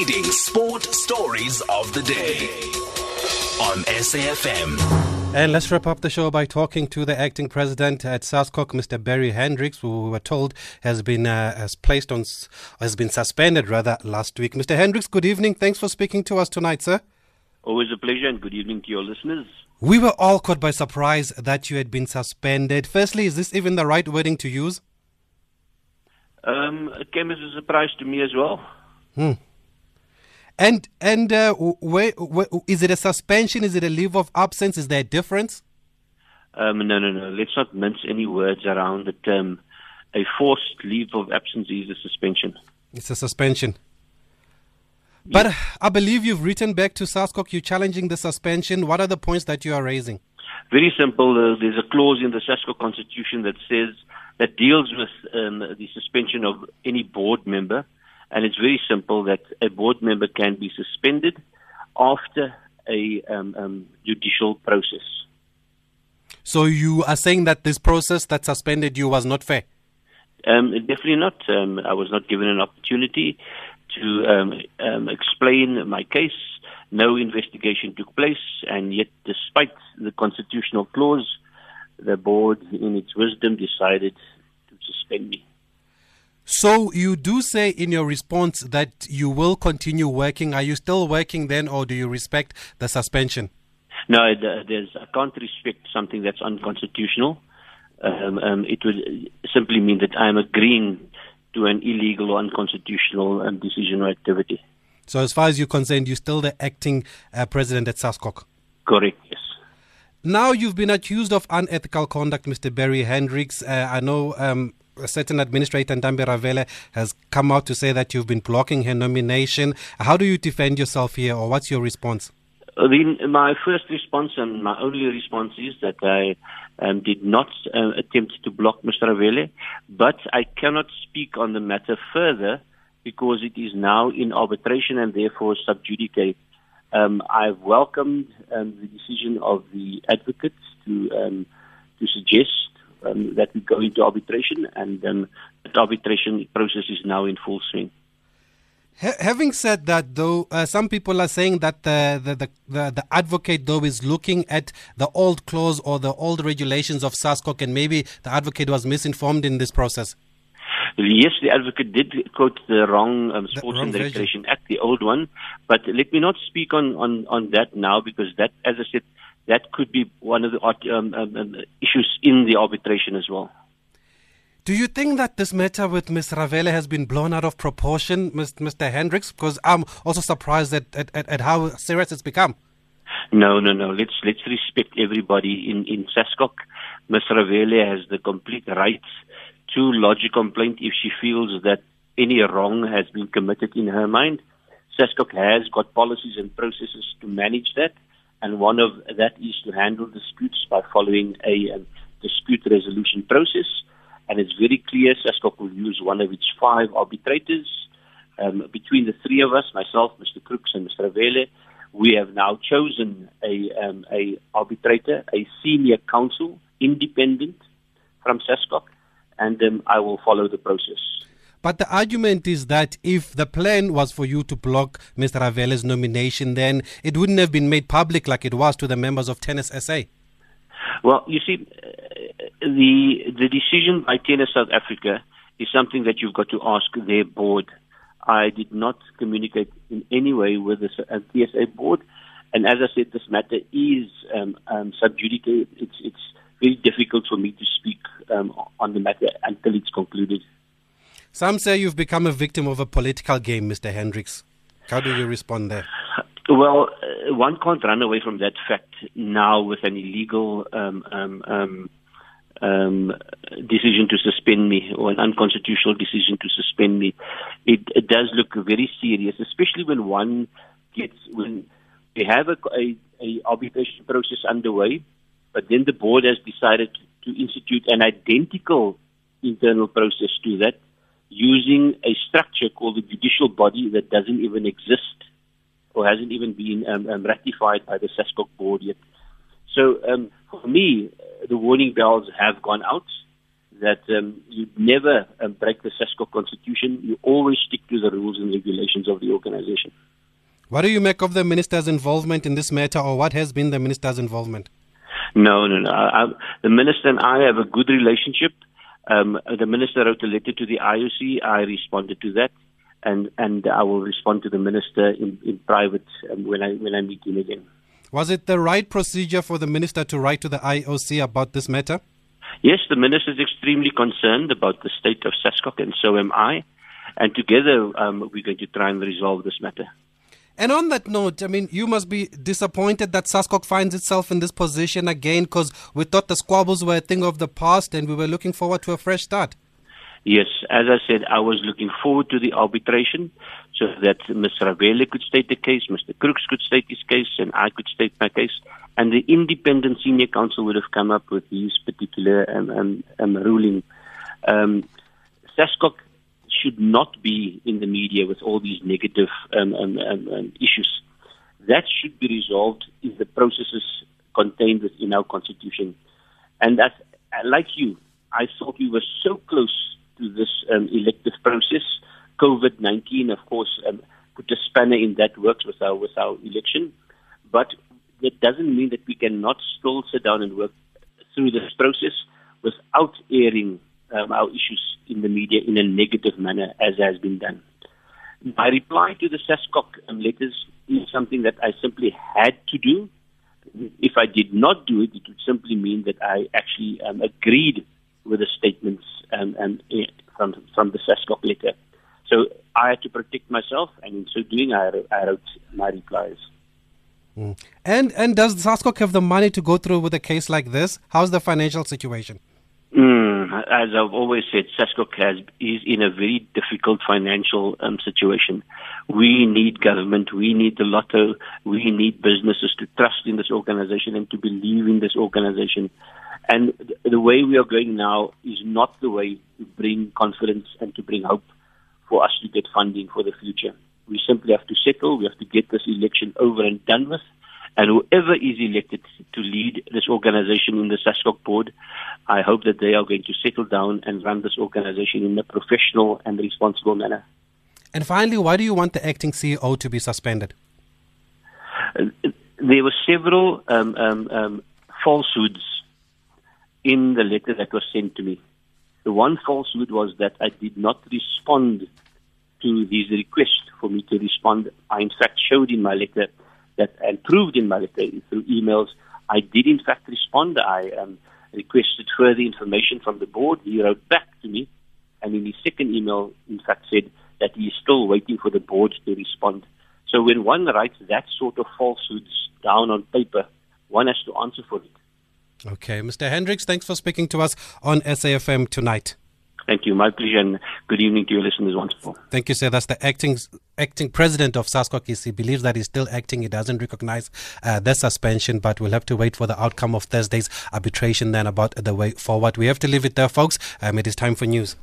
leading sport stories of the day on SAFM. And let's wrap up the show by talking to the acting president at SASCOC, Mr. Barry Hendricks, who we were told has been uh, has placed on has been suspended rather last week. Mr. Hendricks, good evening. Thanks for speaking to us tonight, sir. Always a pleasure, and good evening to your listeners. We were all caught by surprise that you had been suspended. Firstly, is this even the right wording to use? Um, it came as a surprise to me as well. Hmm. And and uh, where, where, is it a suspension? Is it a leave of absence? Is there a difference? Um, no, no, no. Let's not mince any words around the term. A forced leave of absence is a suspension. It's a suspension. But I believe you've written back to SASCOC. You're challenging the suspension. What are the points that you are raising? Very simple. Uh, there's a clause in the SASCOC constitution that says that deals with um, the suspension of any board member, and it's very simple that a board member can be suspended after a um, um, judicial process. So you are saying that this process that suspended you was not fair? Um, definitely not. Um, I was not given an opportunity to um, um, explain my case. No investigation took place, and yet, despite the constitutional clause, the board, in its wisdom, decided to suspend me. So you do say in your response that you will continue working. Are you still working then, or do you respect the suspension? No, there's, I can't respect something that's unconstitutional. Um, um, it would simply mean that I'm agreeing to an illegal or unconstitutional um, decision or activity. So, as far as you're concerned, you're still the acting uh, president at SASCOC? Correct, yes. Now, you've been accused of unethical conduct, Mr. Barry Hendricks. Uh, I know um, a certain administrator, Ndambe Ravele, has come out to say that you've been blocking her nomination. How do you defend yourself here, or what's your response? Uh, my first response and my only response is that I um, did not uh, attempt to block Mr. Ravele, but I cannot speak on the matter further because it is now in arbitration and therefore sub judice. Um, I've welcomed um, the decision of the advocates to um, to suggest um, that we go into arbitration, and um, the arbitration process is now in full swing. Having said that, though, uh, some people are saying that the, the, the, the, advocate, though, is looking at the old clause or the old regulations of SASCOC, and maybe the advocate was misinformed in this process. Yes, the advocate did quote the wrong um, Sports wrong and Recreation Act, the old one. But let me not speak on, on, on that now because that, as I said, that could be one of the um, um, um, issues in the arbitration as well. Do you think that this matter with Ms. Ravele has been blown out of proportion, Mr. Hendricks? Because I'm also surprised at, at, at how serious it's become. No, no, no. Let's let's respect everybody in in SASCOC. Ms. Ravele has the complete right to lodge a complaint if she feels that any wrong has been committed in her mind. SASCOC has got policies and processes to manage that, and one of that is to handle disputes by following a, a dispute resolution process and it's very clear SASCOC will use one of its five arbitrators. Um, between the three of us, myself, Mr. Crooks, and Mr. Ravele, we have now chosen a, um, a arbitrator, a senior counsel, independent from SASCOC, and um, I will follow the process. But the argument is that if the plan was for you to block Mr. Ravele's nomination, then it wouldn't have been made public like it was to the members of Tennis SA. Well, you see, the the decision by Tennis South Africa is something that you've got to ask their board. I did not communicate in any way with the TSA board, and as I said, this matter is um, um, sub judice. It's it's very difficult for me to speak um, on the matter until it's concluded. Some say you've become a victim of a political game, Mr. Hendricks. How do you respond there? Well, uh, one can't run away from that fact now with an illegal um, um, um, um, decision to suspend me or an unconstitutional decision to suspend me, it, it does look very serious, especially when one gets when they have a, a, a arbitration process underway, but then the board has decided to institute an identical internal process to that using a structure called the judicial body that doesn't even exist or hasn't even been um, um, ratified by the SASCOC board yet. So um, for me, the warning bells have gone out. that um, you never um, break the SASCOC constitution. You always stick to the rules and regulations of the organization. What do you make of the minister's involvement in this matter, or what has been the minister's involvement? No, no, no. I, I, the minister and I have a good relationship. Um, the minister wrote a letter to the IOC. I responded to that, and and I will respond to the minister in, in private um, when I when I meet him again. Was it the right procedure for the minister to write to the IOC about this matter? Yes, the minister is extremely concerned about the state of SASCOC, and so am I. And together, um, we're going to try and resolve this matter. And on that note, I mean, you must be disappointed that SASCOC finds itself in this position again because we thought the squabbles were a thing of the past and we were looking forward to a fresh start. Yes, as I said, I was looking forward to the arbitration so that Mr. Ravele could state the case, Mr. Crooks could state his case, and I could state my case. And the independent senior counsel would have come up with his particular um, um, um, ruling. Um, should not be in the media with all these negative um, um, um, issues. That should be resolved in the processes contained within our constitution. And that, like you, I thought we were so 2019, of course, um, put a spanner in that works with our with our election, but that doesn't mean that we cannot still sit down and work through this process without airing um, our issues in the media in a negative manner as has been done. My reply to the SASCOC um, letters is something that I simply had to do. If I did not do it, it would simply mean that I actually um, agreed with the statements um, and, from, from the SASCOC letter. So I had to protect myself, and in so doing, I, I wrote my replies. Mm. And and does SASCOC have the money to go through with a case like this? How's the financial situation? Mm, as I've always said, SASCOC has, is in a very difficult financial um, situation. We need government, we need the lotto, we need businesses to trust in this organization and to believe in this organization. And the way we are going now is not the way to bring confidence and to bring hope for us to get funding for the future. We simply have to settle, we have to get this election over and done with and whoever is elected to lead this organization in the SASCOC board, I hope that they are going to settle down and run this organization in a professional and responsible manner. And finally, why do you want the acting CEO to be suspended? Uh, there were several um, um, um, falsehoods in the letter that was sent to me. The one falsehood was that I did not respond to his request for me to respond. I, in fact, showed in my letter that and proved in my letter through emails. I did in fact respond. I um, requested further information from the board. He wrote back to me, and in his second email, in fact, said that he is still waiting for the board to respond. So when one writes that sort of falsehoods down on paper, one has to answer for it. Okay, Mr. Hendricks, thanks for speaking to us on SAFM tonight. Thank you. My pleasure, and good evening to your listeners once more. Thank you, sir. That's the acting acting president of SASCOC. He believes that he's still acting. He doesn't recognize uh, the suspension, but we'll have to wait for the outcome of Thursday's arbitration then about the way forward. We have to leave it there, folks. Um, it is time for news.